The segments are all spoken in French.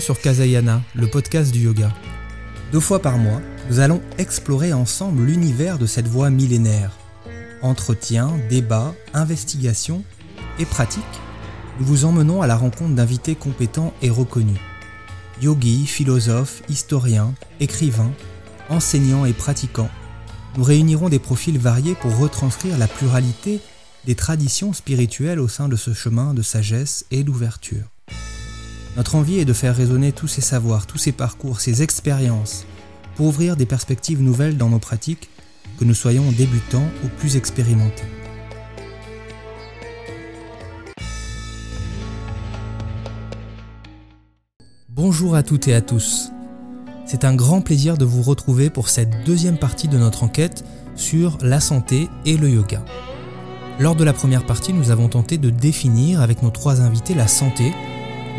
Sur Kazayana, le podcast du yoga. Deux fois par mois, nous allons explorer ensemble l'univers de cette voie millénaire. Entretien, débat, investigation et pratique, nous vous emmenons à la rencontre d'invités compétents et reconnus. Yogis, philosophes, historiens, écrivains, enseignants et pratiquants, nous réunirons des profils variés pour retranscrire la pluralité des traditions spirituelles au sein de ce chemin de sagesse et d'ouverture. Notre envie est de faire résonner tous ces savoirs, tous ces parcours, ces expériences, pour ouvrir des perspectives nouvelles dans nos pratiques, que nous soyons débutants ou plus expérimentés. Bonjour à toutes et à tous. C'est un grand plaisir de vous retrouver pour cette deuxième partie de notre enquête sur la santé et le yoga. Lors de la première partie, nous avons tenté de définir avec nos trois invités la santé.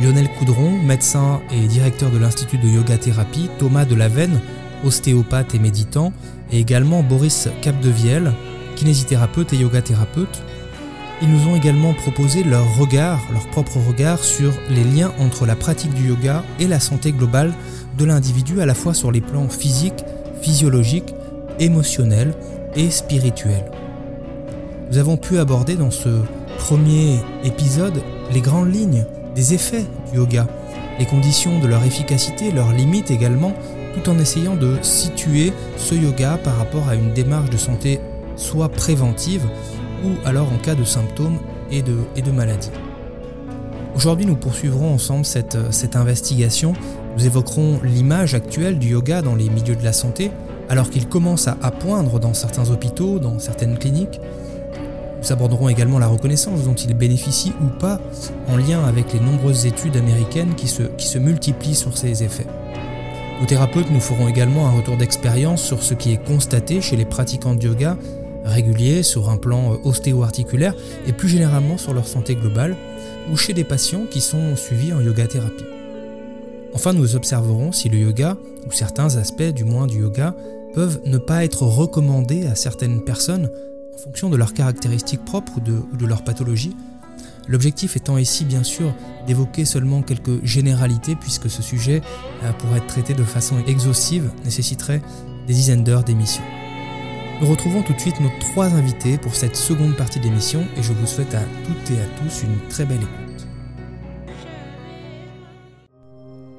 Lionel Coudron, médecin et directeur de l'Institut de Yoga Thérapie, Thomas Delavenne, ostéopathe et méditant, et également Boris Capdevielle, kinésithérapeute et yoga thérapeute. Ils nous ont également proposé leur regard, leur propre regard sur les liens entre la pratique du yoga et la santé globale de l'individu, à la fois sur les plans physiques, physiologiques, émotionnels et spirituels. Nous avons pu aborder dans ce premier épisode les grandes lignes des effets du yoga, les conditions de leur efficacité, leurs limites également, tout en essayant de situer ce yoga par rapport à une démarche de santé soit préventive ou alors en cas de symptômes et de, maladies. Aujourd'hui, nous poursuivrons ensemble cette, cette investigation. Nous évoquerons l'image actuelle du yoga dans les milieux de la santé, alors qu'il commence à, à poindre dans certains hôpitaux, dans certaines cliniques, nous aborderons également la reconnaissance dont il bénéficie ou pas en lien avec les nombreuses études américaines qui se, qui se multiplient sur ces effets. Nos thérapeutes nous feront également un retour d'expérience sur ce qui est constaté chez les pratiquants de yoga réguliers sur un plan euh, ostéo-articulaire et plus généralement sur leur santé globale ou chez des patients qui sont suivis en yoga thérapie. Enfin, nous observerons si le yoga, ou certains aspects du moins du yoga, peuvent ne pas être recommandés à certaines personnes en fonction de leurs caractéristiques propres ou de, leur pathologie. L'objectif étant ici bien sûr d'évoquer seulement quelques généralités puisque ce sujet, euh, pour être traité de façon exhaustive, nécessiterait des dizaines d'heures d'émission. Nous retrouvons tout de suite nos trois invités pour cette seconde partie d'émission et je vous souhaite à toutes et à tous une très belle écoute.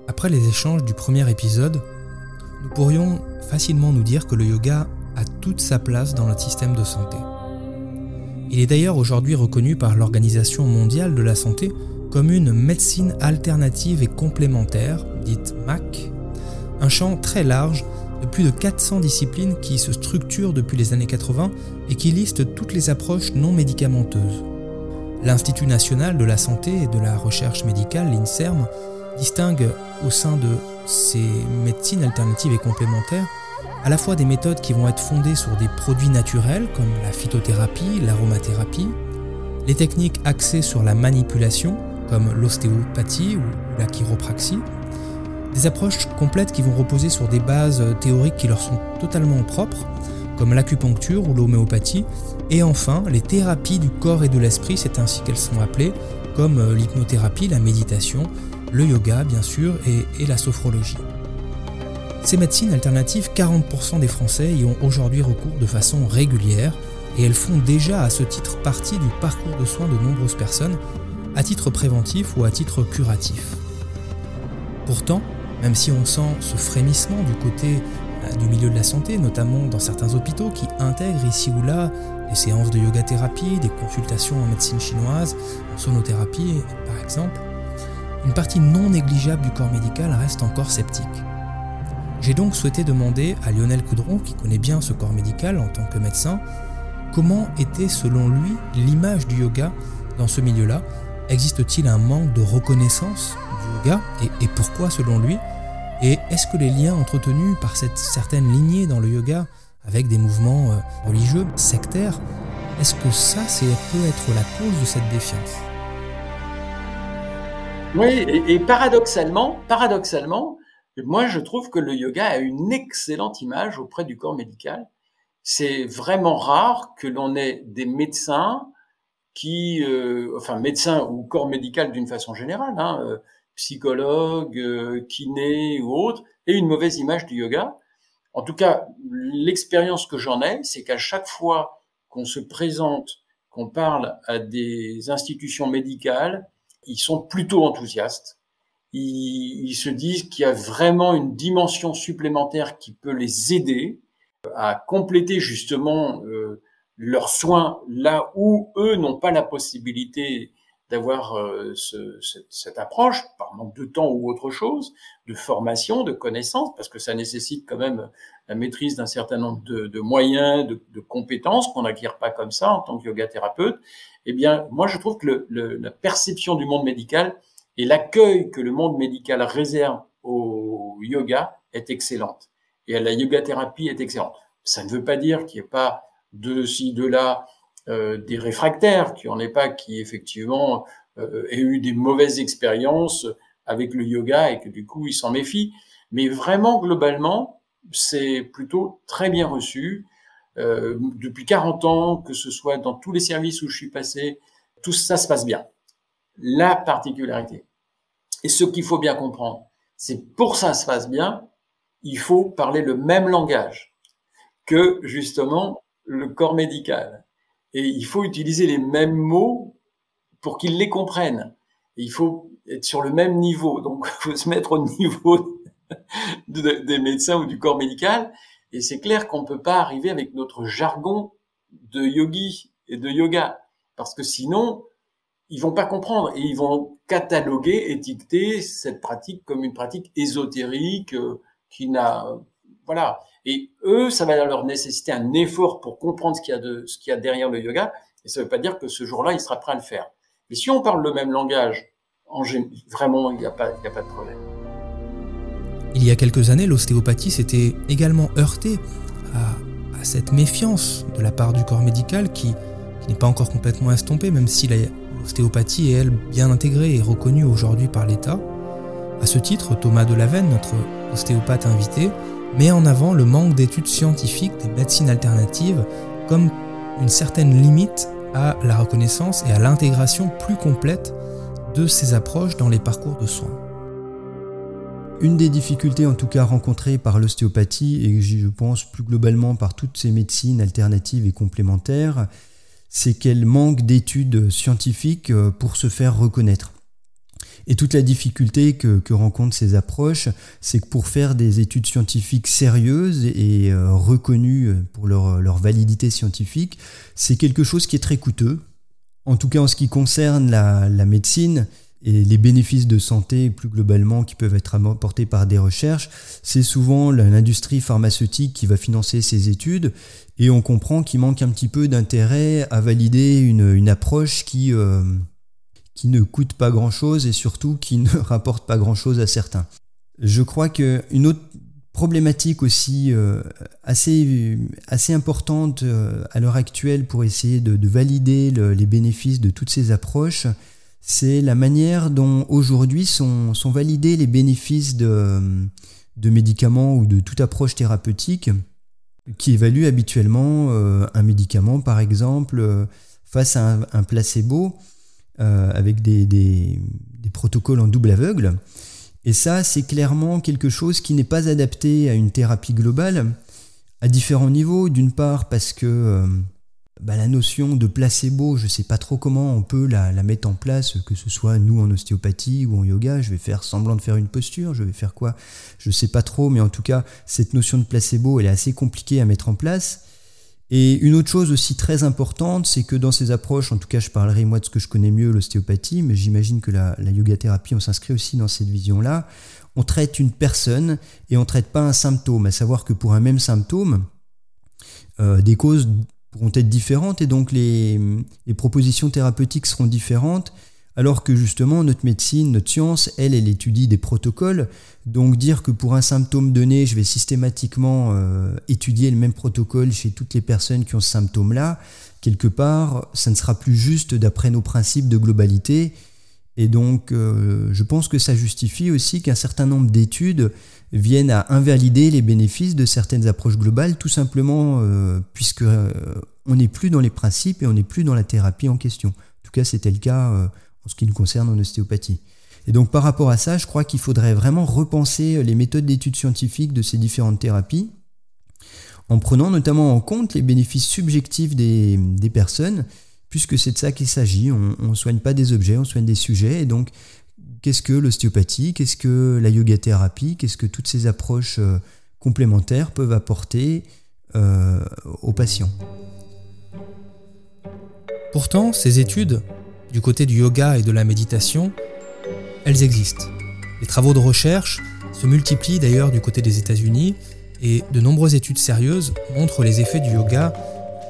Après les échanges du premier épisode, nous pourrions facilement nous dire que le yoga a toute sa place dans notre système de santé. Il est d'ailleurs aujourd'hui reconnu par l'Organisation mondiale de la santé comme une médecine alternative et complémentaire, dite MAC, un champ très large de plus de 400 disciplines qui se structurent depuis les années 80 et qui liste toutes les approches non médicamenteuses. L'Institut national de la santé et de la recherche médicale, l'INSERM, distingue au sein de ces médecines alternatives et complémentaires à la fois des méthodes qui vont être fondées sur des produits naturels comme la phytothérapie, l'aromathérapie, les techniques axées sur la manipulation comme l'ostéopathie ou la chiropraxie, des approches complètes qui vont reposer sur des bases théoriques qui leur sont totalement propres comme l'acupuncture ou l'homéopathie, et enfin les thérapies du corps et de l'esprit, c'est ainsi qu'elles sont appelées, comme l'hypnothérapie, la méditation, le yoga bien sûr et, et la sophrologie. Ces médecines alternatives, 40% des Français y ont aujourd'hui recours de façon régulière et elles font déjà à ce titre partie du parcours de soins de nombreuses personnes, à titre préventif ou à titre curatif. Pourtant, même si on sent ce frémissement du côté euh, du milieu de la santé, notamment dans certains hôpitaux qui intègrent ici ou là des séances de yoga thérapie, des consultations en médecine chinoise, en sonothérapie par exemple, une partie non négligeable du corps médical reste encore sceptique. J'ai donc souhaité demander à Lionel Coudron, qui connaît bien ce corps médical en tant que médecin, comment était selon lui l'image du yoga dans ce milieu-là. Existe-t-il un manque de reconnaissance du yoga et, pourquoi selon lui? Et est-ce que les liens entretenus par cette certaine lignée dans le yoga avec des mouvements euh, religieux, sectaires, est-ce que ça, peut être la cause de cette défiance? Oui, et paradoxalement, paradoxalement, moi, je trouve que le yoga a une excellente image auprès du corps médical. C'est vraiment rare que l'on ait des médecins qui, euh, enfin médecins ou corps médical d'une façon générale, hein, euh, psychologues, euh, ou autres, aient une mauvaise image du yoga. En tout cas, l'expérience que j'en ai, c'est qu'à chaque fois qu'on se présente, qu'on parle à des institutions médicales, ils sont plutôt enthousiastes. Ils, ils se disent qu'il y a vraiment une dimension supplémentaire qui peut les aider à compléter justement euh, leurs soins là où eux n'ont pas la possibilité d'avoir euh, ce, cette, cette, approche par manque de temps ou autre chose, de formation, de connaissances, parce que ça nécessite quand même la maîtrise d'un certain nombre de, de moyens, de, de compétences qu'on n'acquiert pas comme ça en tant que yoga thérapeute. Eh bien, moi, je trouve que le, le, la perception du monde médical et l'accueil que le monde médical réserve au yoga est excellente. Et la yoga thérapie est excellente. Ça ne veut pas dire qu'il n'y ait pas de ci, de là, euh, des réfractaires, qui en est pas qui effectivement euh, aient eu des mauvaises expériences avec le yoga et que du coup ils s'en méfient. Mais vraiment globalement, c'est plutôt très bien reçu. Euh, depuis 40 ans, que ce soit dans tous les services où je suis passé, tout ça se passe bien. La particularité. Et ce qu'il faut bien comprendre, c'est pour ça se passe bien, il faut parler le même langage que justement le corps médical. Et il faut utiliser les mêmes mots pour qu'ils les comprennent. Et il faut être sur le même niveau. Donc, il faut se mettre au niveau des médecins ou du corps médical. Et c'est clair qu'on ne peut pas arriver avec notre jargon de yogi et de yoga. Parce que sinon, ils vont pas comprendre et ils vont cataloguer, étiqueter cette pratique comme une pratique ésotérique euh, qui n'a, voilà. Et eux, ça va leur nécessiter un effort pour comprendre ce qu'il y a de, ce qu'il y a derrière le yoga. Et ça ne veut pas dire que ce jour-là, il sera prêt à le faire. Mais si on parle le même langage, en, vraiment, il n'y a pas, il a pas de problème. Il y a quelques années, l'ostéopathie s'était également heurtée à, cette méfiance de la part du corps médical qui, n'est pas encore complètement estompée, même si l'ostéopathie est, elle, bien intégrée et reconnue aujourd'hui par l'État. À ce titre, Thomas Delavenne, notre ostéopathe invité, met en avant le manque d'études scientifiques des médecines alternatives comme une certaine limite à la reconnaissance et à l'intégration plus complète de ces approches dans les parcours de soins. Une des difficultés en tout cas rencontrées par l'ostéopathie et je pense plus globalement par toutes ces médecines alternatives et complémentaires, c'est qu'elle manque d'études scientifiques euh, pour se faire reconnaître. Et toute la difficulté que, rencontrent ces approches, c'est que pour faire des études scientifiques sérieuses et euh, reconnues pour leur, validité scientifique, c'est quelque chose qui est très coûteux. En tout cas en ce qui concerne la, médecine et les bénéfices de santé plus globalement qui peuvent être apportés par des recherches, c'est souvent l'industrie pharmaceutique qui va financer ces études et on comprend qu'il manque un petit peu d'intérêt à valider une, approche qui... Euh, qui ne coûte pas grand-chose et surtout qui ne rapporte pas grand-chose à certains. Je crois qu'une autre problématique aussi euh, assez, assez importante euh, à l'heure actuelle pour essayer de, valider les bénéfices de toutes ces approches, c'est la manière dont aujourd'hui sont, sont, validés les bénéfices de, de, médicaments ou de toute approche thérapeutique qui évalue habituellement euh, un médicament, par exemple, face à un, placebo. Euh, avec des, des, protocoles en double aveugle. Et ça, c'est clairement quelque chose qui n'est pas adapté à une thérapie globale, à différents niveaux. D'une part parce que euh, bah, la notion de placebo, je ne sais pas trop comment on peut la, mettre en place, que ce soit nous en ostéopathie ou en yoga, je vais faire semblant de faire une posture, je vais faire quoi? Je ne sais pas trop, mais en tout cas, cette notion de placebo, elle est assez compliquée à mettre en place. Et une autre chose aussi très importante, c'est que dans ces approches, en tout cas je parlerai moi de ce que je connais mieux, l'ostéopathie, mais j'imagine que la, yoga thérapie, on s'inscrit aussi dans cette vision-là, on traite une personne et on ne traite pas un symptôme, à savoir que pour un même symptôme, euh, des causes pourront être différentes et donc les, propositions thérapeutiques seront différentes alors que justement notre médecine, notre science, elle, elle étudie des protocoles. Donc dire que pour un symptôme donné, je vais systématiquement euh, étudier le même protocole chez toutes les personnes qui ont ce symptôme-là, quelque part, ça ne sera plus juste d'après nos principes de globalité. Et donc, euh, je pense que ça justifie aussi qu'un certain nombre d'études viennent à invalider les bénéfices de certaines approches globales, tout simplement euh, puisque on n'est plus dans les principes et on n'est plus dans la thérapie en question. En tout cas, c'était le cas ce qui nous concerne en ostéopathie. Et donc par rapport à ça, je crois qu'il faudrait vraiment repenser les méthodes d'études scientifiques de ces différentes thérapies, en prenant notamment en compte les bénéfices subjectifs des, personnes, puisque c'est de ça qu'il s'agit. On ne soigne pas des objets, on soigne des sujets. Et donc, qu'est-ce que l'ostéopathie, qu'est-ce que la yoga thérapie, qu'est-ce que toutes ces approches euh, complémentaires peuvent apporter euh, aux patients. Pourtant, ces études, du côté du yoga et de la méditation, elles existent. Les travaux de recherche se multiplient d'ailleurs du côté des États-Unis et de nombreuses études sérieuses montrent les effets du yoga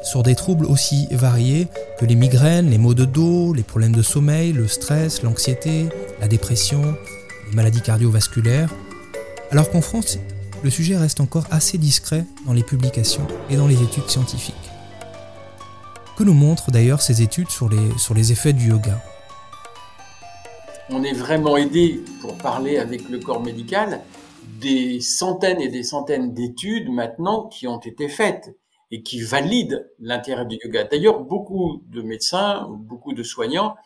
sur des troubles aussi variés que les migraines, les maux de dos, les problèmes de sommeil, le stress, l'anxiété, la dépression, les maladies cardiovasculaires, alors qu'en France, le sujet reste encore assez discret dans les publications et dans les études scientifiques. Que nous montrent d'ailleurs ces études sur les, sur les effets du yoga? On est vraiment aidé, pour parler avec le corps médical, des centaines et des centaines d'études maintenant qui ont été faites et qui valident l'intérêt du yoga. D'ailleurs, beaucoup de médecins, beaucoup de soignants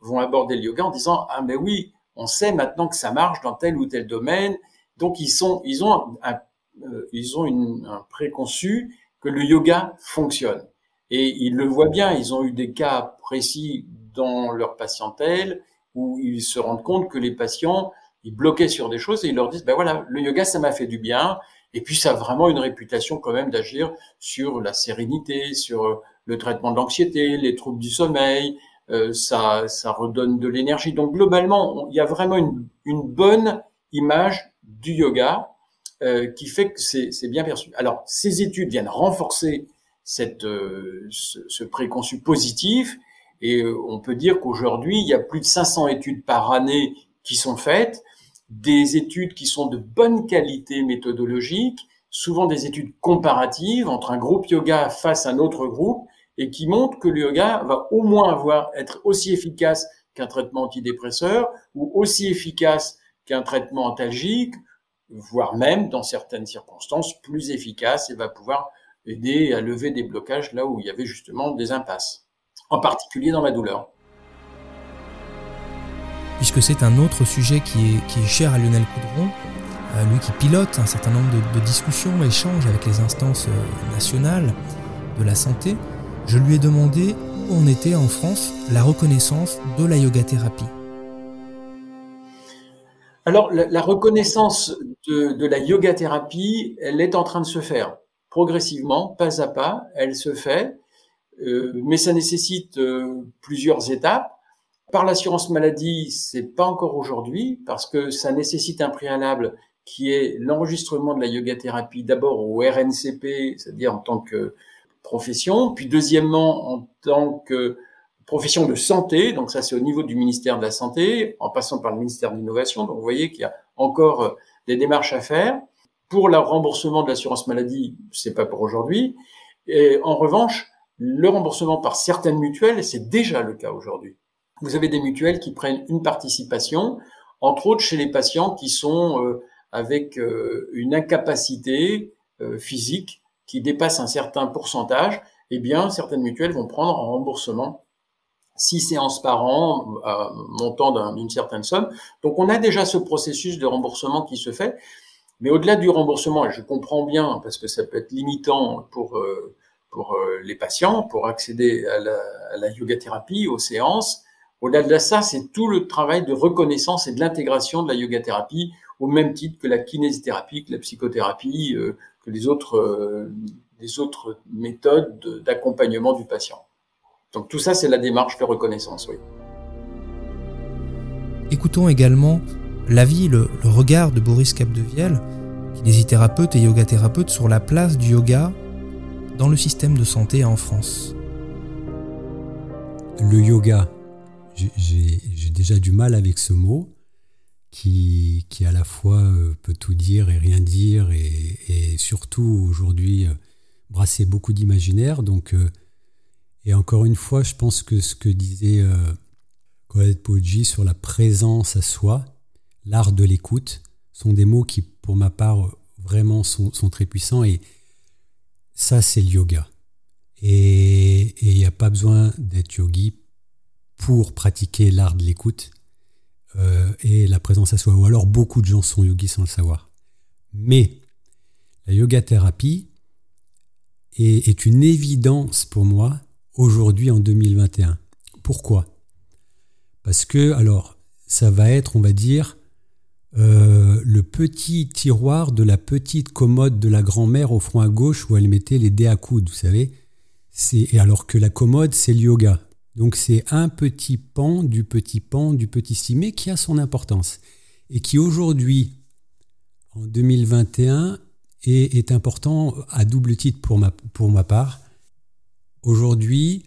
vont aborder le yoga en disant ah mais oui, on sait maintenant que ça marche dans tel ou tel domaine, donc ils sont, ils ont un, euh, ils ont une, un préconçu que le yoga fonctionne. Et ils le voient bien, ils ont eu des cas précis dans leur patientèle où ils se rendent compte que les patients, ils bloquaient sur des choses et ils leur disent, ben voilà, le yoga, ça m'a fait du bien. Et puis, ça a vraiment une réputation quand même d'agir sur la sérénité, sur euh, le traitement de l'anxiété, les troubles du sommeil, euh, ça, ça redonne de l'énergie. Donc, globalement, il y a vraiment une, une bonne image du yoga euh, qui fait que c'est bien perçu. Alors, ces études viennent renforcer cette, euh, ce, préconçu positif et euh, on peut dire qu'aujourd'hui, il y a plus de 500 études par année qui sont faites, des études qui sont de bonne qualité méthodologique, souvent des études comparatives entre un groupe yoga face à un autre groupe et qui montrent que le yoga va au moins avoir être aussi efficace qu'un traitement antidépresseur ou aussi efficace qu'un traitement antalgique, voire même, dans certaines circonstances, plus efficace et va pouvoir aider à lever des blocages là où il y avait justement des impasses, en particulier dans la douleur. Puisque c'est un autre sujet qui est, cher à Lionel Coudron, euh, lui qui pilote un certain nombre de, discussions, échanges avec les instances euh, nationales de la santé, je lui ai demandé où en était en France la reconnaissance de la yoga thérapie. Alors, la, reconnaissance de, la yoga thérapie, elle est en train de se faire progressivement, pas à pas, elle se fait, euh, mais ça nécessite plusieurs étapes. Par l'assurance maladie, c'est pas encore aujourd'hui parce que ça nécessite un préalable qui est l'enregistrement de la yoga thérapie d'abord au RNCP, c'est-à-dire en tant que profession, puis deuxièmement en tant que profession de santé, donc ça c'est au niveau du ministère de la Santé, en passant par le ministère de l'Innovation, donc vous voyez qu'il y a encore euh, des démarches à faire. Pour le remboursement de l'assurance maladie, c'est pas pour aujourd'hui. Et en revanche, le remboursement par certaines mutuelles, c'est déjà le cas aujourd'hui. Vous avez des mutuelles qui prennent une participation, entre autres chez les patients qui sont euh, avec euh, une incapacité physique qui dépasse un certain pourcentage, eh bien, certaines mutuelles vont prendre en remboursement six séances par an, euh, montant d'une certaine somme. Donc on a déjà ce processus de remboursement qui se fait. Mais au-delà du remboursement, et je comprends bien, parce que ça peut être limitant pour, euh, pour euh, les patients, pour accéder à la, à la yoga thérapie, aux séances, au-delà de ça, c'est tout le travail de reconnaissance et de l'intégration de la yoga thérapie au même titre que la kinésithérapie, que la psychothérapie, que les autres, les autres méthodes d'accompagnement du patient. Donc tout ça, c'est la démarche de reconnaissance, oui. Écoutons également l'avis, le, le regard de Boris Capdevielle, kinésithérapeute et yoga thérapeute, sur la place du yoga dans le système de santé en France. Le yoga, j'ai déjà du mal avec ce mot qui, qui à la fois euh, peut tout dire et rien dire et, surtout aujourd'hui euh, brasser beaucoup d'imaginaire. Donc euh, et encore une fois, je pense que ce que disait Colette Poggi sur la présence à soi, l'art de l'écoute, sont des mots qui, pour ma part, vraiment sont, très puissants. Et ça, c'est le yoga. Et il n'y a pas besoin d'être yogi pour pratiquer l'art de l'écoute. et la présence à soi. Ou alors beaucoup de gens sont yogis sans le savoir. Mais la yoga thérapie est, est une évidence pour moi aujourd'hui en 2021. Pourquoi? Parce que, alors, ça va être, on va dire, euh, le petit tiroir de la petite commode de la grand-mère au front à gauche où elle mettait les dés à coude, vous savez. Et alors que la commode, c'est le yoga. Donc c'est un petit pan du petit pan du petit stimé qui a son importance et qui aujourd'hui, en 2021, est, est important à double titre pour ma, pour ma part. Aujourd'hui,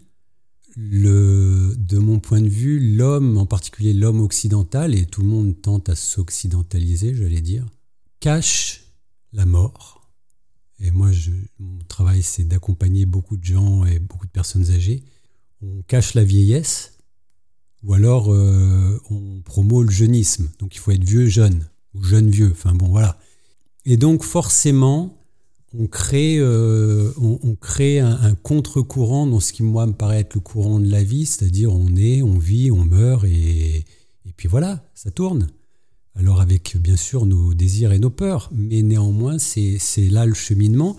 le, de mon point de vue, l'homme, en particulier l'homme occidental, et tout le monde tente à s'occidentaliser, j'allais dire, cache la mort. Et moi, mon travail, c'est d'accompagner beaucoup de gens et beaucoup de personnes âgées. On cache la vieillesse, ou alors euh, on promeut le jeunisme. Donc il faut être vieux jeune, ou jeune vieux. Enfin bon, voilà. Et donc forcément, on crée, euh, on, crée un, contre-courant dans ce qui, moi, me paraît être le courant de la vie, c'est-à-dire on est, on vit, on meurt, et, et puis voilà, ça tourne. Alors avec, bien sûr, nos désirs et nos peurs, mais néanmoins, c'est là le cheminement.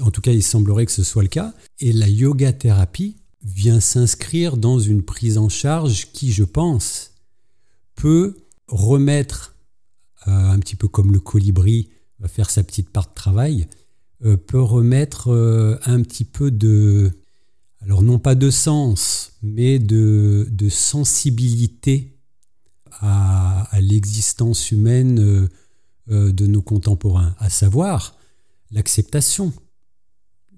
En tout cas, il semblerait que ce soit le cas. Et la yoga-thérapie vient s'inscrire dans une prise en charge qui, je pense, peut remettre, euh, un petit peu comme le colibri va faire sa petite part de travail, euh, peut remettre euh, un petit peu de, alors non pas de sens, mais de, de sensibilité à, l'existence humaine de nos contemporains, à savoir l'acceptation.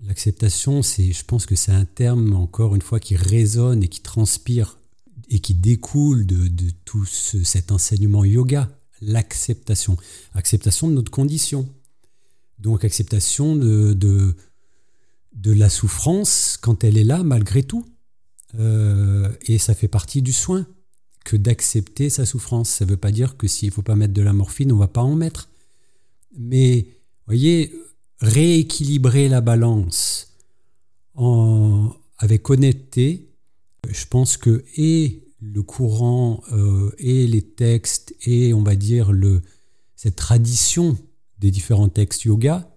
L'acceptation, c'est, je pense que c'est un terme, encore une fois, qui résonne et qui transpire et qui découle de, tout cet enseignement yoga, l'acceptation. Acceptation de notre condition. Donc acceptation de, de, la souffrance quand elle est là malgré tout. Euh, et ça fait partie du soin que d'accepter sa souffrance. Ça ne veut pas dire que s'il ne faut pas mettre de la morphine, on ne va pas en mettre. Mais, voyez, rééquilibrer la balance avec honnêteté, je pense que et le courant euh, et les textes et on va dire le, cette tradition des différents textes yoga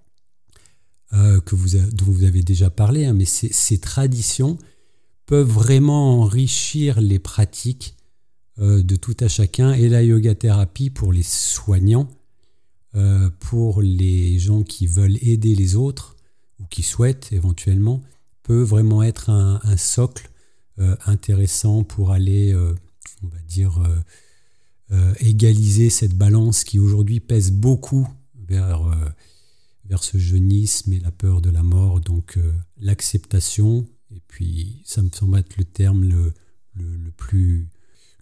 euh, que vous dont vous avez déjà parlé, hein, mais ces, traditions peuvent vraiment enrichir les pratiques euh, de tout à chacun et la yoga thérapie pour les soignants, euh, pour les gens qui veulent aider les autres ou qui souhaitent éventuellement, peut vraiment être un, socle intéressant pour aller, on va dire, égaliser cette balance qui aujourd'hui pèse beaucoup vers, euh, vers ce jeunisme et la peur de la mort, donc euh, l'acceptation, et puis ça me semble être le terme le, le, plus,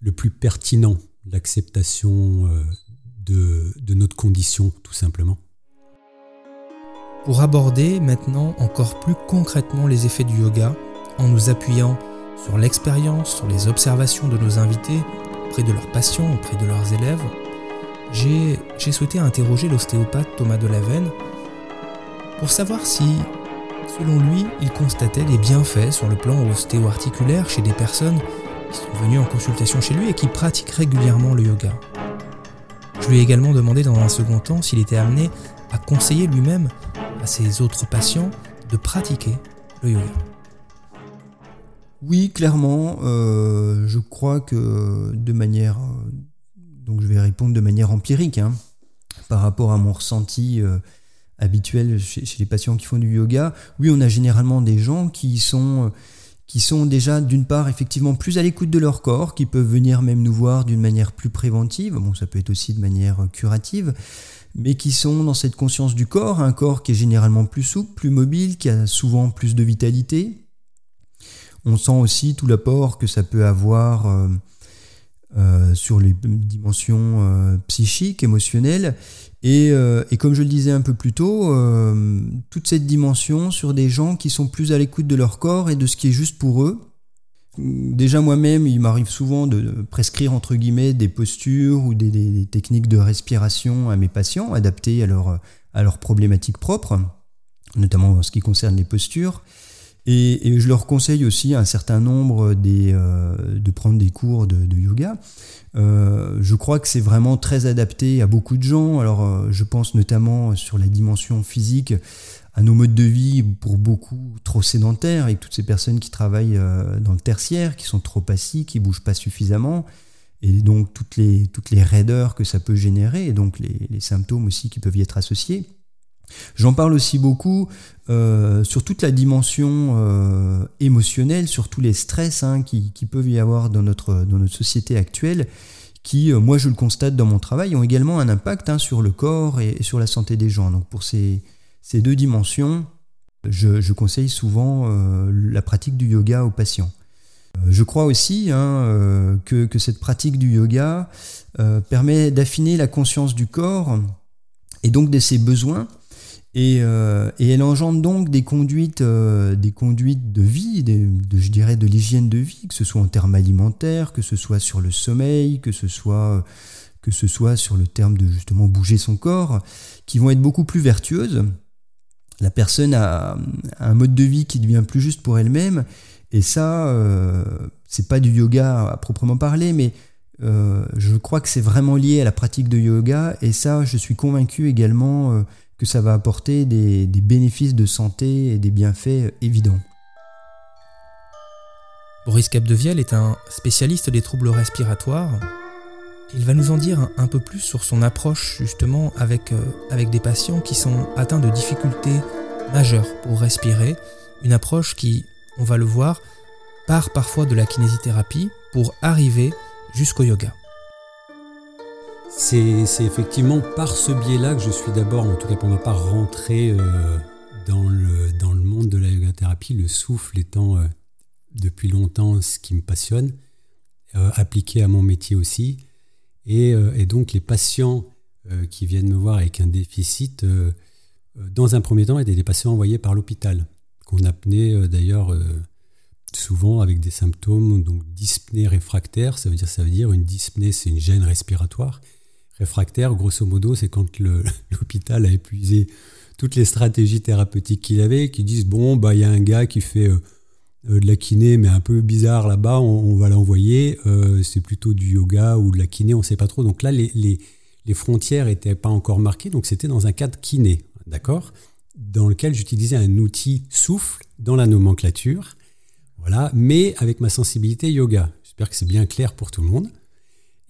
le plus pertinent, l'acceptation euh, de, notre condition, tout simplement. Pour aborder maintenant encore plus concrètement les effets du yoga, en nous appuyant sur l'expérience, sur les observations de nos invités, auprès de leurs patients, auprès de leurs élèves, j'ai souhaité interroger l'ostéopathe Thomas Delavenne pour savoir si, selon lui, il constatait des bienfaits sur le plan ostéo-articulaire chez des personnes qui sont venues en consultation chez lui et qui pratiquent régulièrement le yoga. Je lui ai également demandé dans un second temps s'il était amené à conseiller lui-même à ses autres patients de pratiquer le yoga. Oui, clairement, euh, je crois que de manière euh, donc je vais répondre de manière empirique hein, par rapport à mon ressenti euh, habituel chez, les patients qui font du yoga. Oui, on a généralement des gens qui sont, qui sont déjà d'une part effectivement plus à l'écoute de leur corps, qui peuvent venir même nous voir d'une manière plus préventive, bon ça peut être aussi de manière euh, curative, mais qui sont dans cette conscience du corps, un corps qui est généralement plus souple, plus mobile, qui a souvent plus de vitalité. On sent aussi tout l'apport que ça peut avoir euh, sur les dimensions euh, psychiques, émotionnelles, euh, et, comme je le disais un peu plus tôt, toute cette dimension sur des gens qui sont plus à l'écoute de leur corps et de ce qui est juste pour eux. Déjà moi-même, il m'arrive souvent de prescrire entre guillemets des postures ou des, techniques de respiration à mes patients, adaptées à, à leurs problématiques propres, notamment en ce qui concerne les postures. Et, je leur conseille aussi un certain nombre des, de prendre des cours de, yoga. je crois que c'est vraiment très adapté à beaucoup de gens. Alors, je pense notamment sur la dimension physique à nos modes de vie pour beaucoup trop sédentaires, avec toutes ces personnes qui travaillent euh, dans le tertiaire, qui sont trop assis, qui bougent pas suffisamment, et donc toutes les, toutes les raideurs que ça peut générer, et donc les, symptômes aussi qui peuvent y être associés. J'en parle aussi beaucoup euh, sur toute la dimension euh, émotionnelle, sur tous les stress hein, qui, peuvent y avoir dans notre, dans notre société actuelle, qui, moi je le constate dans mon travail, ont également un impact hein, sur le corps et, sur la santé des gens. Donc pour ces, ces deux dimensions, je, conseille souvent euh, la pratique du yoga aux patients. Euh, je crois aussi hein, euh, que, cette pratique du yoga permet d'affiner la conscience du corps et donc de ses besoins. Et, elle engendre donc des conduites, des conduites de vie, je dirais de l'hygiène de vie, que ce soit en termes alimentaires, que ce soit sur le sommeil, que ce soit, que ce soit sur le terme de justement bouger son corps, qui vont être beaucoup plus vertueuses la personne a, un mode de vie qui devient plus juste pour elle-même. Et ça, euh, c'est pas du yoga à proprement parler, mais euh, je crois que c'est vraiment lié à la pratique de yoga. Et ça, je suis convaincu également euh, ça va apporter des, bénéfices de santé et des bienfaits évidents. Boris Capdevielle est un spécialiste des troubles respiratoires. Il va nous en dire un, peu plus sur son approche justement euh, avec des patients qui sont atteints de difficultés majeures pour respirer. Une approche qui, on va le voir, part parfois de la kinésithérapie pour arriver jusqu'au yoga. C'est effectivement par ce biais-là que je suis d'abord, en tout cas pour ma part, rentré euh, dans, le, dans le monde de la yoga thérapie, le souffle étant euh, depuis longtemps ce qui me passionne, appliqué à mon métier aussi. Euh, et, donc les patients euh, qui viennent me voir avec un déficit, euh, dans un premier temps, étaient des patients envoyés par l'hôpital, qu'on appelait d'ailleurs souvent avec des symptômes, donc dyspnée réfractaire, ça veut dire, ça veut dire une dyspnée, c'est une gêne respiratoire. Réfractaire, grosso modo, c'est quand l'hôpital a épuisé toutes les stratégies thérapeutiques qu'il avait, qui disent bon, bah il y a un gars qui fait euh, de la kiné, mais un peu bizarre là-bas, on, va l'envoyer. Euh, c'est plutôt du yoga ou de la kiné, on ne sait pas trop. Donc là, les, les, les frontières n'étaient pas encore marquées, donc c'était dans un cadre kiné, d'accord Dans lequel j'utilisais un outil souffle dans la nomenclature, voilà, mais avec ma sensibilité yoga. J'espère que c'est bien clair pour tout le monde.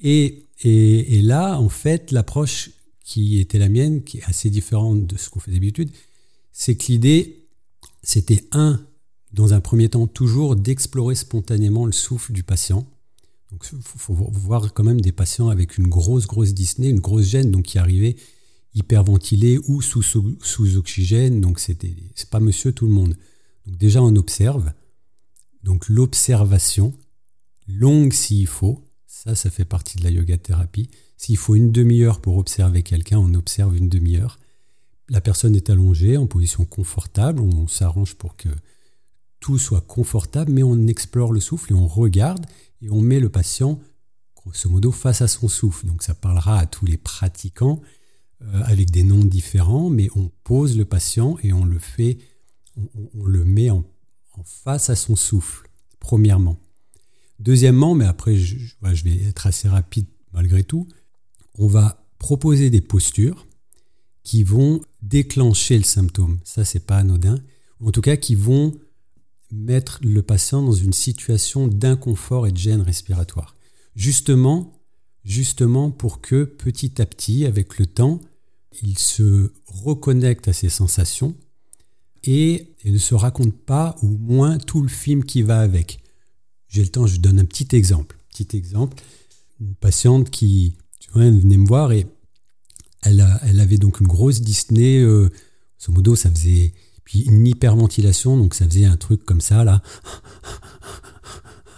Et, et, là, en fait, l'approche qui était la mienne, qui est assez différente de ce qu'on fait d'habitude, c'est que l'idée, c'était un, dans un premier temps, toujours d'explorer spontanément le souffle du patient. Donc, il faut, voir quand même des patients avec une grosse, grosse dyspnée, une grosse gêne, donc qui arrivaient hyperventilés ou sous, sous, sous oxygène. Donc, c'était, c'est pas monsieur tout le monde. Donc, déjà, on observe. Donc, l'observation, longue s'il faut, ça, ça fait partie de la yoga thérapie. S'il faut une demi-heure pour observer quelqu'un, on observe une demi-heure. La personne est allongée en position confortable, on s'arrange pour que tout soit confortable, mais on explore le souffle et on regarde et on met le patient, grosso modo, face à son souffle. Donc ça parlera à tous les pratiquants euh, avec des noms différents, mais on pose le patient et on le fait, on, le met en, face à son souffle, premièrement. Deuxièmement, mais après je, vais être assez rapide malgré tout, on va proposer des postures qui vont déclencher le symptôme. Ça, c'est pas anodin. En tout cas, qui vont mettre le patient dans une situation d'inconfort et de gêne respiratoire. Justement, justement pour que petit à petit, avec le temps, il se reconnecte à ses sensations et, ne se raconte pas ou moins tout le film qui va avec. J'ai le temps, je donne un petit exemple. Petit exemple, une patiente qui venait me voir et elle, avait donc une grosse dyspnée. Euh, modo, ça faisait puis une hyperventilation, donc ça faisait un truc comme ça, là.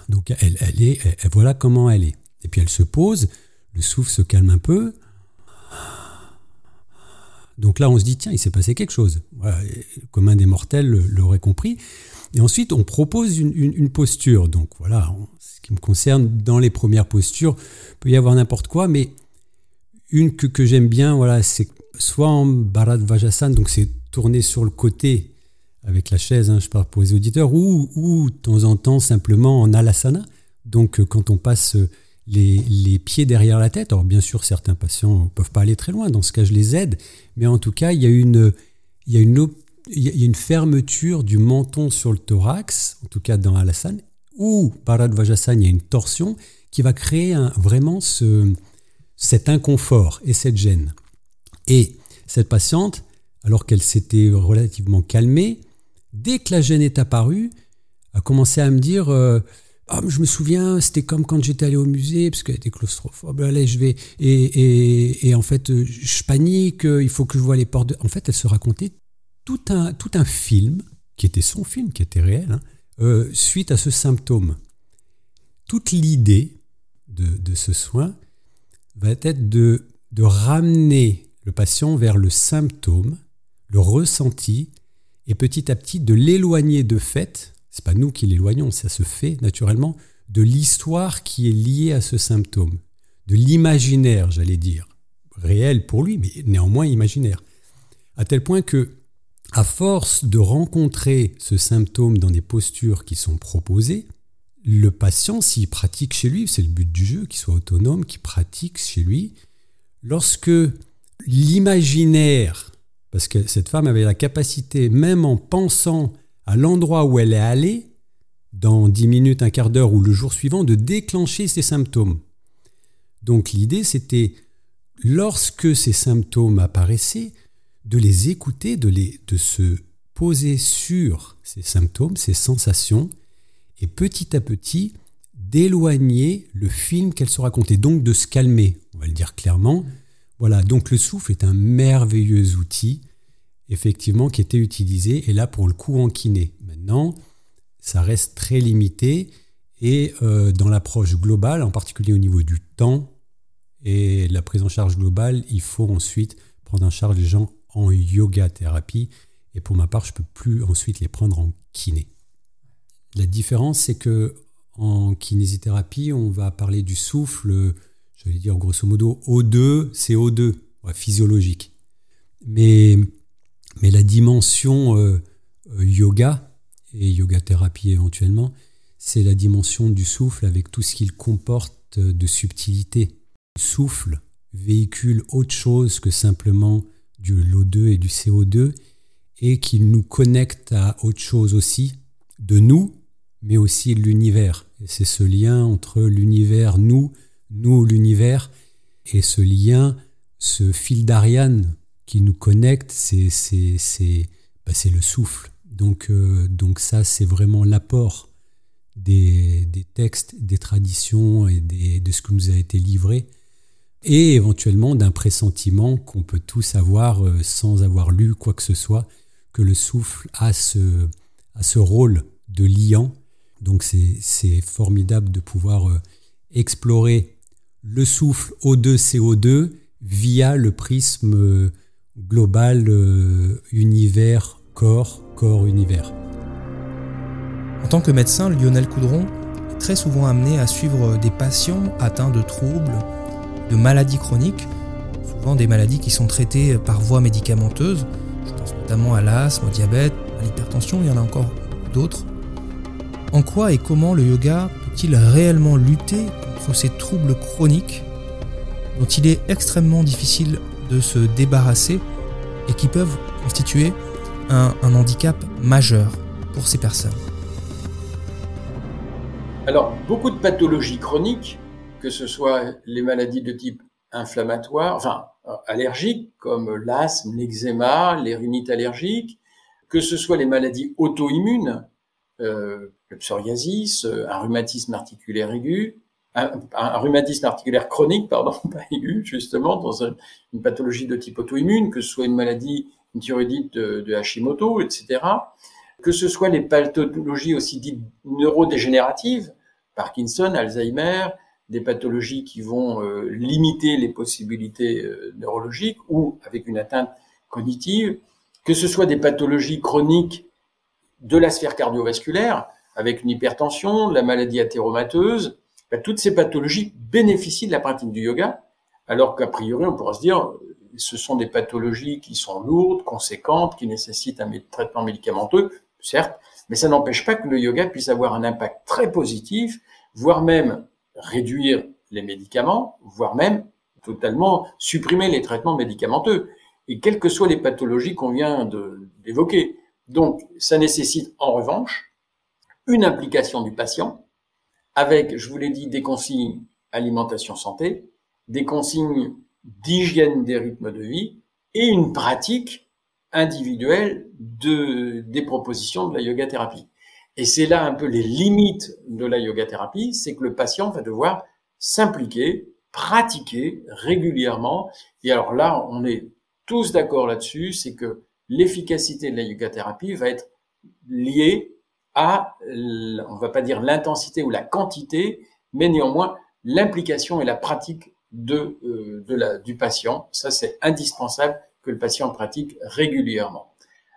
Donc elle, elle est, voilà comment elle est. Et puis elle se pose, le souffle se calme un peu. Donc là, on se dit, tiens, il s'est passé quelque chose. Voilà, le commun des mortels l'aurait compris. Et ensuite, on propose une, posture. Donc voilà, ce qui me concerne, dans les premières postures, il peut y avoir n'importe quoi, mais une que, j'aime bien, voilà, c'est soit en Bharat Vajasana, donc c'est tourner sur le côté avec la chaise, hein, je parle pour les auditeurs, ou, ou de temps en temps simplement en alasana. Donc euh, quand on passe euh, les, pieds derrière la tête, alors bien sûr certains patients ne peuvent pas aller très loin, dans ce cas je les aide, mais en tout cas il y a une, il y a une, il y a une fermeture du menton sur le thorax, en tout cas dans alasana, ou Paradvajasana, il y a une torsion qui va créer vraiment ce, cet inconfort et cette gêne. Et cette patiente, alors qu'elle s'était relativement calmée, dès que la gêne est apparue, a commencé à me dire euh, ah, je me souviens, c'était comme quand j'étais allé au musée, parce qu'elle était claustrophobe. Allez, je vais. Et, et, en fait, je panique, il faut que je vois les portes. En fait, elle se racontait tout un, film, qui était son film, qui était réel, hein, suite à ce symptôme. Toute l'idée de, ce soin va être de, de ramener le patient vers le symptôme, le ressenti, et petit à petit de l'éloigner de fait, c'est pas nous qui l'éloignons, ça se fait naturellement, de l'histoire qui est liée à ce symptôme, de l'imaginaire, j'allais dire, réel pour lui, mais néanmoins imaginaire. À tel point que, à force de rencontrer ce symptôme dans des postures qui sont proposées, le patient, s'il pratique chez lui, c'est le but du jeu, qu'il soit autonome, qu'il pratique chez lui, lorsque l'imaginaire, parce que cette femme avait la capacité, même en pensant à l'endroit où elle est allée, dans 10 minutes, un quart d'heure ou le jour suivant, de déclencher ces symptômes. Donc l'idée, c'était, lorsque ces symptômes apparaissaient, de les écouter, de, se poser sur ces symptômes, ces sensations, et petit à petit, d'éloigner le film qu'elle se racontait, donc de se calmer, on va le dire clairement, voilà, donc le souffle est un merveilleux outil, effectivement, qui était utilisé, et là pour le coup en kiné. Maintenant, ça reste très limité, et euh, dans l'approche globale, en particulier au niveau du temps et la prise en charge globale, il faut ensuite prendre en charge les gens en yoga thérapie, et pour ma part, je peux plus ensuite les prendre en kiné. La différence, c'est que en kinésithérapie, on va parler du souffle j'allais dire grosso modo O2, CO2, physiologique. Mais, mais la dimension euh, euh, yoga, et yoga thérapie éventuellement, c'est la dimension du souffle avec tout ce qu'il comporte de subtilité. Le souffle véhicule autre chose que simplement du l'O2 et du CO2 et qu'il nous connecte à autre chose aussi, de nous, mais aussi l'univers. Et c'est ce lien entre l'univers, nous, nous, l'univers, et ce lien, ce fil d'Ariane qui nous connecte, c'est bah, le souffle. Donc, euh, donc ça, c'est vraiment l'apport des, textes, des traditions et de ce qui nous a été livré, et éventuellement d'un pressentiment qu'on peut tous avoir euh, sans avoir lu quoi que ce soit, que le souffle a ce, a ce rôle de liant. Donc c'est formidable de pouvoir euh, explorer le souffle O2 CO2 via le prisme euh, global euh, univers corps corps univers. En tant que médecin, Lionel Coudron est très souvent amené à suivre des patients atteints de troubles, maladies chroniques, souvent des maladies qui sont traitées par voie médicamenteuse. Je pense notamment à l'asthme, au diabète, à l'hypertension, il y en a encore d'autres. En quoi et comment le yoga peut-il réellement lutter ces troubles chroniques dont il est extrêmement difficile de se débarrasser et qui peuvent constituer un, handicap majeur pour ces personnes? Alors, beaucoup de pathologies chroniques, que ce soit les maladies de type inflammatoire, enfin allergiques, comme l'asthme, l'eczéma, les rhinites allergiques, que ce soit les maladies auto-immunes, euh, le psoriasis, un rhumatisme articulaire aigu, un, rhumatisme articulaire chronique, pardon, pas aigu, justement, dans une pathologie de type auto-immune, que ce soit une maladie, une thyroïdite de, Hashimoto, etc., que ce soit les pathologies aussi dites neurodégénératives, Parkinson, Alzheimer, des pathologies qui vont euh, limiter les possibilités euh, neurologiques ou avec une atteinte cognitive, que ce soit des pathologies chroniques de la sphère cardiovasculaire, avec une hypertension, la maladie athéromateuse, ben, toutes ces pathologies bénéficient de la pratique du yoga, alors qu'a priori, on pourra se dire, ce sont des pathologies qui sont lourdes, conséquentes, qui nécessitent un traitement médicamenteux, certes, mais ça n'empêche pas que le yoga puisse avoir un impact très positif, voire même réduire les médicaments, voire même totalement supprimer les traitements médicamenteux, et quelles que soient les pathologies qu'on vient d'évoquer. Donc, ça nécessite en revanche une implication du patient avec, je vous l'ai dit, des consignes alimentation santé, des consignes d'hygiène des rythmes de vie et une pratique individuelle de, des propositions de la yoga thérapie. Et c'est là un peu les limites de la yoga thérapie, c'est que le patient va devoir s'impliquer, pratiquer régulièrement. Et alors là, on est tous d'accord là-dessus, c'est que l'efficacité de la yoga thérapie va être liée à, on va pas dire l'intensité ou la quantité, mais néanmoins l'implication et la pratique de, euh, du patient. Ça, c'est indispensable que le patient pratique régulièrement.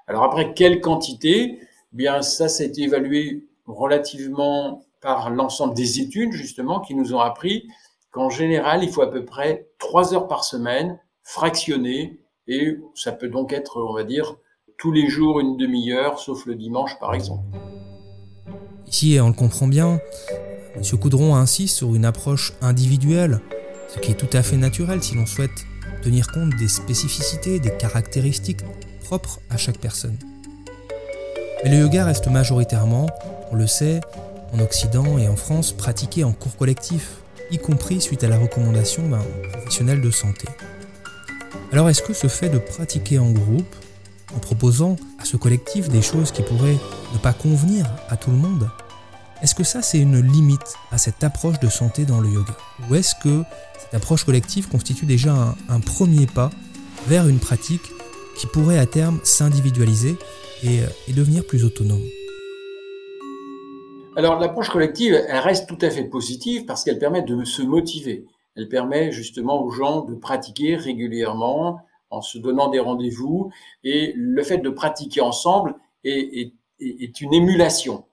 Alors après, quelle quantité? Bien, ça, c'est évalué relativement par l'ensemble des études, justement, qui nous ont appris qu'en général, il faut à peu près trois heures par semaine, fractionnées, et ça peut donc être, on va dire, tous les jours une demi-heure, sauf le dimanche, par exemple. Ici, on le comprend bien, M. Coudron insiste sur une approche individuelle, ce qui est tout à fait naturel si l'on souhaite tenir compte des spécificités, des caractéristiques propres à chaque personne. Mais le yoga reste majoritairement, on le sait, en Occident et en France, pratiqué en cours collectif, y compris suite à la recommandation d'un professionnel de santé. Alors est-ce que ce fait de pratiquer en groupe, en proposant à ce collectif des choses qui pourraient ne pas convenir à tout le monde, est-ce que ça, c'est une limite à cette approche de santé dans le yoga? Ou est-ce que cette approche collective constitue déjà un, premier pas vers une pratique qui pourrait à terme s'individualiser et, et devenir plus autonome alors l'approche collective, elle reste tout à fait positive parce qu'elle permet de se motiver. Elle permet justement aux gens de pratiquer régulièrement en se donnant des rendez-vous et le fait de pratiquer ensemble est, une émulation.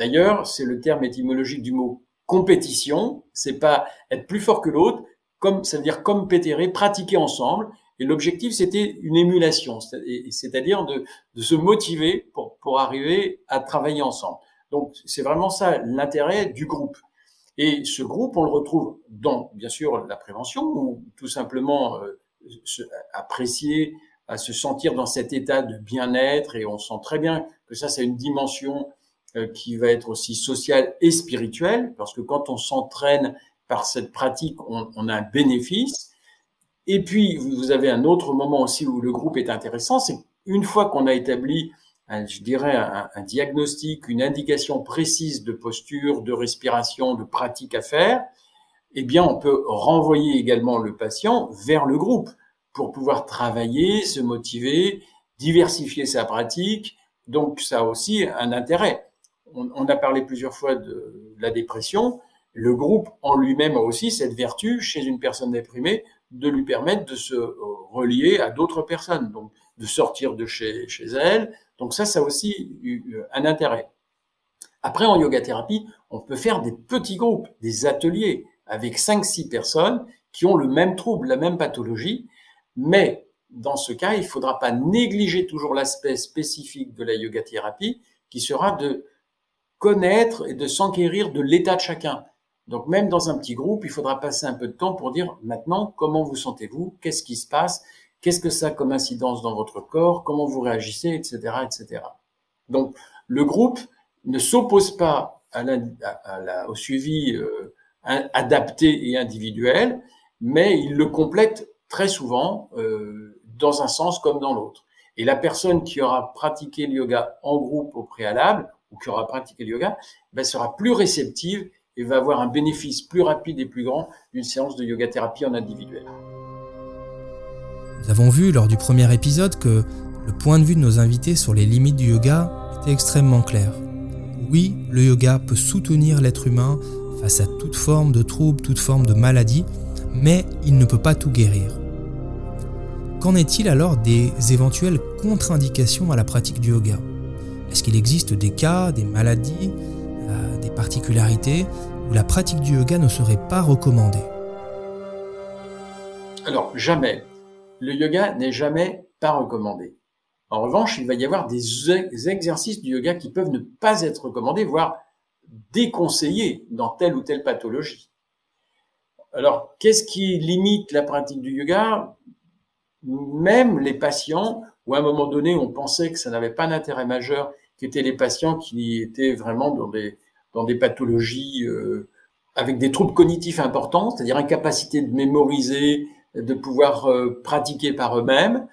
D'ailleurs, c'est le terme étymologique du mot compétition. C'est pas être plus fort que l'autre, comme ça veut dire comme pétérer, pratiquer ensemble. Et l'objectif, c'était une émulation, c'est-à-dire de, de, se motiver pour, pour arriver à travailler ensemble. Donc, c'est vraiment ça l'intérêt du groupe. Et ce groupe, on le retrouve dans, bien sûr, la prévention, ou tout simplement euh, apprécier, à se sentir dans cet état de bien-être. Et on sent très bien que ça, c'est une dimension euh, qui va être aussi social et spirituel, parce que quand on s'entraîne par cette pratique, on, on, a un bénéfice. Et puis, vous avez un autre moment aussi où le groupe est intéressant, c'est une fois qu'on a établi, je dirais, un, diagnostic, une indication précise de posture, de respiration, de pratique à faire, eh bien, on peut renvoyer également le patient vers le groupe pour pouvoir travailler, se motiver, diversifier sa pratique. Donc, ça a aussi un intérêt on, a parlé plusieurs fois de, la dépression. Le groupe en lui-même a aussi cette vertu chez une personne déprimée de lui permettre de se relier à d'autres personnes, donc de sortir de chez, elle. Donc ça, ça a aussi un intérêt. Après, en yoga thérapie, on peut faire des petits groupes, des ateliers avec 5-6 personnes qui ont le même trouble, la même pathologie, mais dans ce cas, il ne faudra pas négliger toujours l'aspect spécifique de la yoga thérapie qui sera de connaître et de s'enquérir de l'état de chacun. Donc même dans un petit groupe, il faudra passer un peu de temps pour dire maintenant comment vous sentez-vous, qu'est-ce qui se passe, qu'est-ce que ça a comme incidence dans votre corps, comment vous réagissez, etc., etc. Donc le groupe ne s'oppose pas à la, au suivi euh, adapté et individuel, mais il le complète très souvent euh, dans un sens comme dans l'autre. Et la personne qui aura pratiqué le yoga en groupe au préalable ou qui aura pratiqué le yoga, ben, sera plus réceptive et va avoir un bénéfice plus rapide et plus grand d'une séance de yoga thérapie en individuel. Nous avons vu lors du premier épisode que le point de vue de nos invités sur les limites du yoga était extrêmement clair. Oui, le yoga peut soutenir l'être humain face à toute forme de trouble, toute forme de maladie, mais il ne peut pas tout guérir. Qu'en est-il alors des éventuelles contre-indications à la pratique du yoga? Est-ce qu'il existe des cas, des maladies, particularités où la pratique du yoga ne serait pas recommandée Alors, jamais. le yoga n'est jamais pas recommandé. En revanche, il va y avoir des exercices du yoga qui peuvent ne pas être recommandés, voire déconseillés dans telle ou telle pathologie. Alors, qu'est-ce qui limite la pratique du yoga? Même les patients, où à un moment donné, on pensait que ça n'avait pas d'intérêt majeur, qui étaient les patients qui étaient vraiment dans des, dans des pathologies euh, avec des troubles cognitifs importants, c'est-à-dire incapacité de mémoriser, de pouvoir euh, pratiquer par eux-mêmes.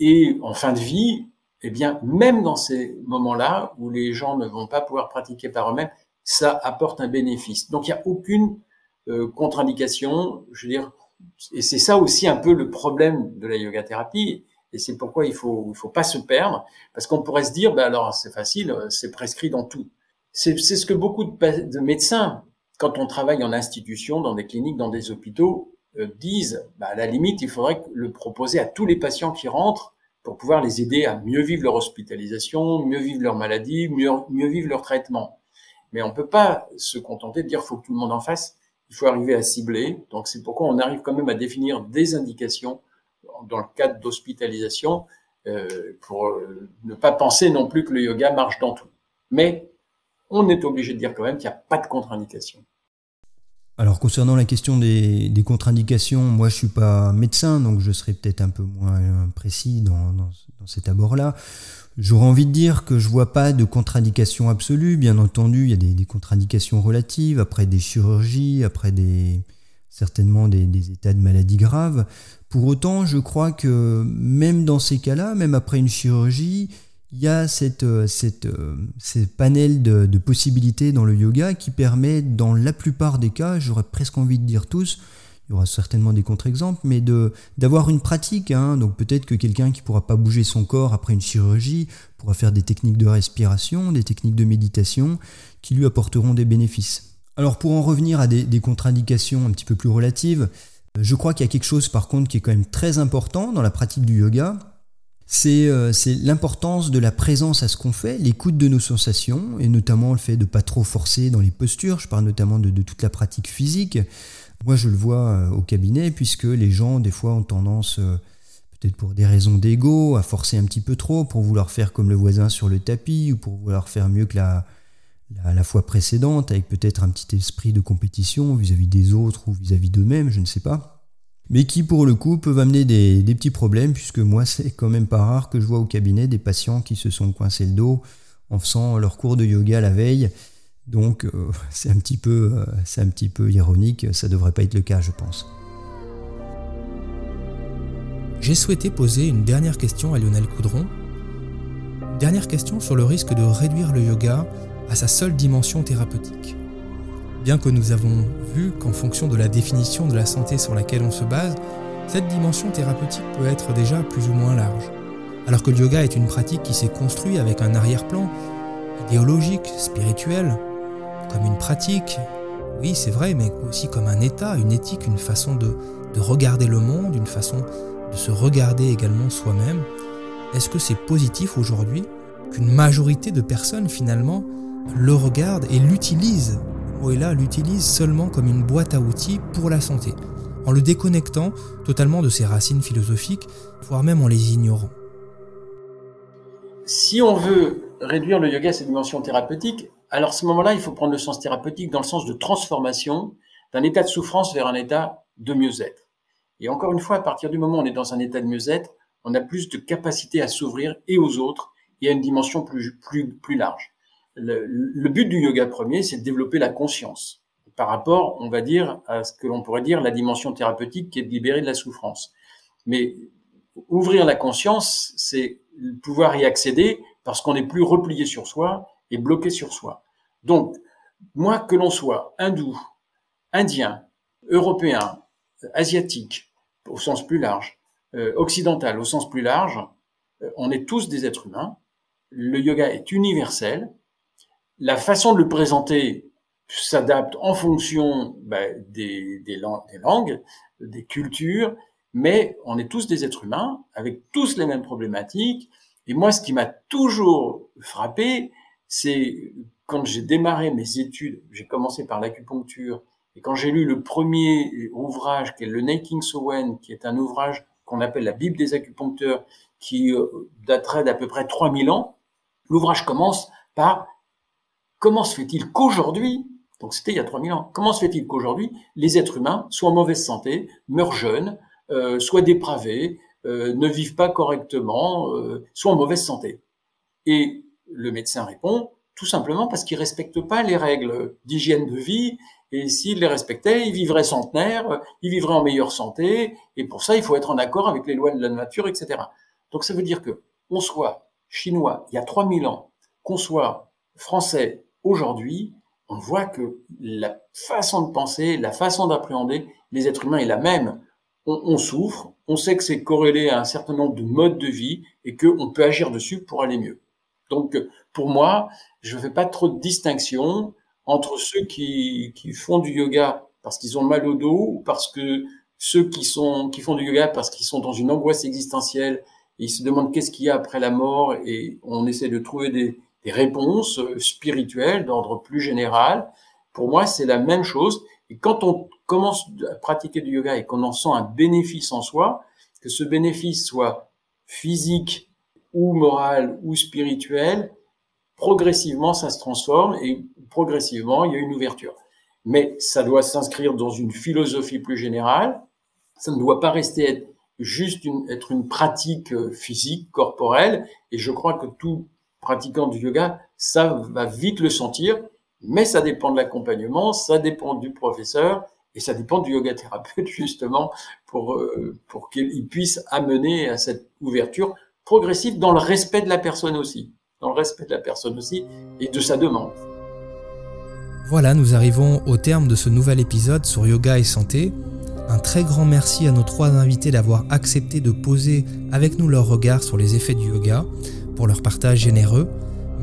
Et en fin de vie, eh bien, même dans ces moments-là où les gens ne vont pas pouvoir pratiquer par eux-mêmes, ça apporte un bénéfice. Donc, il n'y a aucune euh, contre-indication. Je veux dire, et c'est ça aussi un peu le problème de la yoga thérapie. Et c'est pourquoi il faut, il faut pas se perdre, parce qu'on pourrait se dire, ben alors c'est facile, c'est prescrit dans tout. C'est ce que beaucoup de, de, médecins, quand on travaille en institution, dans des cliniques, dans des hôpitaux, euh, disent, ben à la limite, il faudrait le proposer à tous les patients qui rentrent pour pouvoir les aider à mieux vivre leur hospitalisation, mieux vivre leur maladie, mieux, mieux vivre leur traitement. Mais on peut pas se contenter de dire, faut que tout le monde en fasse il faut arriver à cibler. Donc c'est pourquoi on arrive quand même à définir des indications dans le cadre d'hospitalisation euh, pour euh, ne pas penser non plus que le yoga marche dans tout. Mais on est obligé de dire quand même qu'il n'y a pas de contre-indication. Alors concernant la question des, contre-indications, moi je suis pas médecin, donc je serai peut-être un peu moins précis dans, cet abord-là. J'aurais envie de dire que je vois pas de contre-indication absolue. Bien entendu, il y a des, contre-indications relatives, après des chirurgies, après des, certainement des, états de maladie graves. Pour autant, je crois que même dans ces cas-là, même après une chirurgie, il y a cette, cette, ce panel de, de, possibilités dans le yoga qui permet, dans la plupart des cas, j'aurais presque envie de dire tous, il y aura certainement des contre-exemples, mais d'avoir une pratique. Hein. donc peut-être que quelqu'un qui pourra pas bouger son corps après une chirurgie pourra faire des techniques de respiration, des techniques de méditation qui lui apporteront des bénéfices. Alors pour en revenir à des, contre-indications un petit peu plus relatives, je crois qu'il y a quelque chose par contre qui est quand même très important dans la pratique du yoga, c'est euh, l'importance de la présence à ce qu'on fait, l'écoute de nos sensations, et notamment le fait de ne pas trop forcer dans les postures, je parle notamment de toute la pratique physique, moi, je le vois euh, au cabinet, puisque les gens, des fois, ont tendance, euh, peut-être pour des raisons d'ego, à forcer un petit peu trop pour vouloir faire comme le voisin sur le tapis ou pour vouloir faire mieux que la, la, fois précédente, avec peut-être un petit esprit de compétition vis-à-vis des autres ou vis-à-vis d'eux-mêmes, je ne sais pas. Mais qui, pour le coup, peuvent amener des, petits problèmes, puisque moi, c'est quand même pas rare que je vois au cabinet des patients qui se sont coincés le dos en faisant leur cours de yoga la veille donc euh, c'est un, petit peu, euh, un peu ironique, ça devrait pas être le cas je pense. J'ai souhaité poser une dernière question à Lionel Coudron. Dernière question sur le risque de réduire le yoga à sa seule dimension thérapeutique. Bien que nous avons vu qu'en fonction de la définition de la santé sur laquelle on se base, cette dimension thérapeutique peut être déjà plus ou moins large. Alors que le yoga est une pratique qui s'est construite avec un arrière-plan idéologique, spirituel, comme une pratique, oui c'est vrai, mais aussi comme un état, une éthique, une façon de, regarder le monde, une façon de se regarder également soi-même. Est-ce que c'est positif aujourd'hui qu'une majorité de personnes finalement le regardent et l'utilisent, et là l'utilisent seulement comme une boîte à outils pour la santé, en le déconnectant totalement de ses racines philosophiques, voire même en les ignorant Si on veut réduire le yoga à ses dimensions thérapeutiques, alors à ce moment-là, il faut prendre le sens thérapeutique dans le sens de transformation d'un état de souffrance vers un état de mieux-être. Et encore une fois, à partir du moment où on est dans un état de mieux-être, on a plus de capacité à s'ouvrir et aux autres et à une dimension plus, plus, plus large. Le, le but du yoga premier, c'est de développer la conscience par rapport, on va dire, à ce que l'on pourrait dire la dimension thérapeutique qui est de libérer de la souffrance. Mais ouvrir la conscience, c'est pouvoir y accéder parce qu'on n'est plus replié sur soi et bloqué sur soi. Donc, moi, que l'on soit hindou, indien, européen, asiatique, au sens plus large, euh, occidental au sens plus large, euh, on est tous des êtres humains. Le yoga est universel. La façon de le présenter s'adapte en fonction des, des, des langues, des cultures, mais on est tous des êtres humains avec tous les mêmes problématiques. Et moi, ce qui m'a toujours frappé, c'est quand j'ai démarré mes études, j'ai commencé par l'acupuncture, et quand j'ai lu le premier ouvrage, qui est le Naking Sowen, qui est un ouvrage qu'on appelle la Bible des acupuncteurs, qui euh, daterait d'à peu près 3000 ans, l'ouvrage commence par comment se fait-il qu'aujourd'hui, donc c'était il y a 3000 ans, comment se fait-il qu'aujourd'hui les êtres humains soient en mauvaise santé, meurent jeunes, euh, soient dépravés, euh, ne vivent pas correctement, euh, soient en mauvaise santé? Et le médecin répond tout simplement parce qu'ils respectent pas les règles d'hygiène de vie et s'ils les respectaient, ils vivraient centenaires, ils vivraient en meilleure santé et pour ça il faut être en accord avec les lois de la nature, etc. Donc ça veut dire que on soit chinois il y a 3000 ans, qu'on soit français aujourd'hui, on voit que la façon de penser, la façon d'appréhender les êtres humains est la même. On, souffre, on sait que c'est corrélé à un certain nombre de modes de vie et qu'on peut agir dessus pour aller mieux. Donc, pour moi, je ne fais pas trop de distinction entre ceux qui, font du yoga parce qu'ils ont mal au dos ou parce que ceux qui qui font du yoga parce qu'ils sont dans une angoisse existentielle ils se demandent qu'est-ce qu'il y a après la mort et on essaie de trouver des, réponses spirituelles d'ordre plus général. Pour moi, c'est la même chose. Et quand on commence à pratiquer du yoga et qu'on en sent un bénéfice en soi, que ce bénéfice soit physique ou moral ou spirituel, progressivement, ça se transforme et progressivement, il y a une ouverture. Mais ça doit s'inscrire dans une philosophie plus générale. Ça ne doit pas rester juste être une pratique euh, physique, corporelle. Et je crois que tout pratiquant du yoga, ça va vite le sentir, mais ça dépend de l'accompagnement, ça dépend du professeur et ça dépend du yoga thérapeute justement pour, euh, pour qu'il puisse amener à cette ouverture progressive dans le respect de la personne aussi, dans le respect de la personne aussi et de sa demande. Voilà, nous arrivons au terme de ce nouvel épisode sur yoga et santé. Un très grand merci à nos trois invités d'avoir accepté de poser avec nous leur regard sur les effets du yoga, pour leur partage généreux.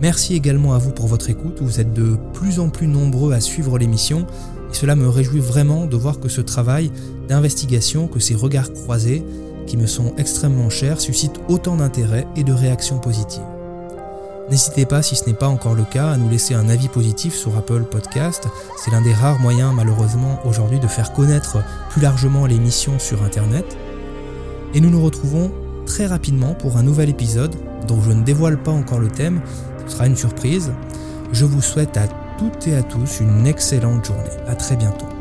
Merci également à vous pour votre écoute, vous êtes de plus en plus nombreux à suivre l'émission et cela me réjouit vraiment de voir que ce travail d'investigation, que ces regards croisés, qui me sont extrêmement chers, suscitent autant d'intérêt et de réactions positives. N'hésitez pas, si ce n'est pas encore le cas, à nous laisser un avis positif sur Apple Podcast. C'est l'un des rares moyens, malheureusement, aujourd'hui de faire connaître plus largement l'émission sur Internet. Et nous nous retrouvons très rapidement pour un nouvel épisode dont je ne dévoile pas encore le thème. Ce sera une surprise. Je vous souhaite à toutes et à tous une excellente journée. À très bientôt.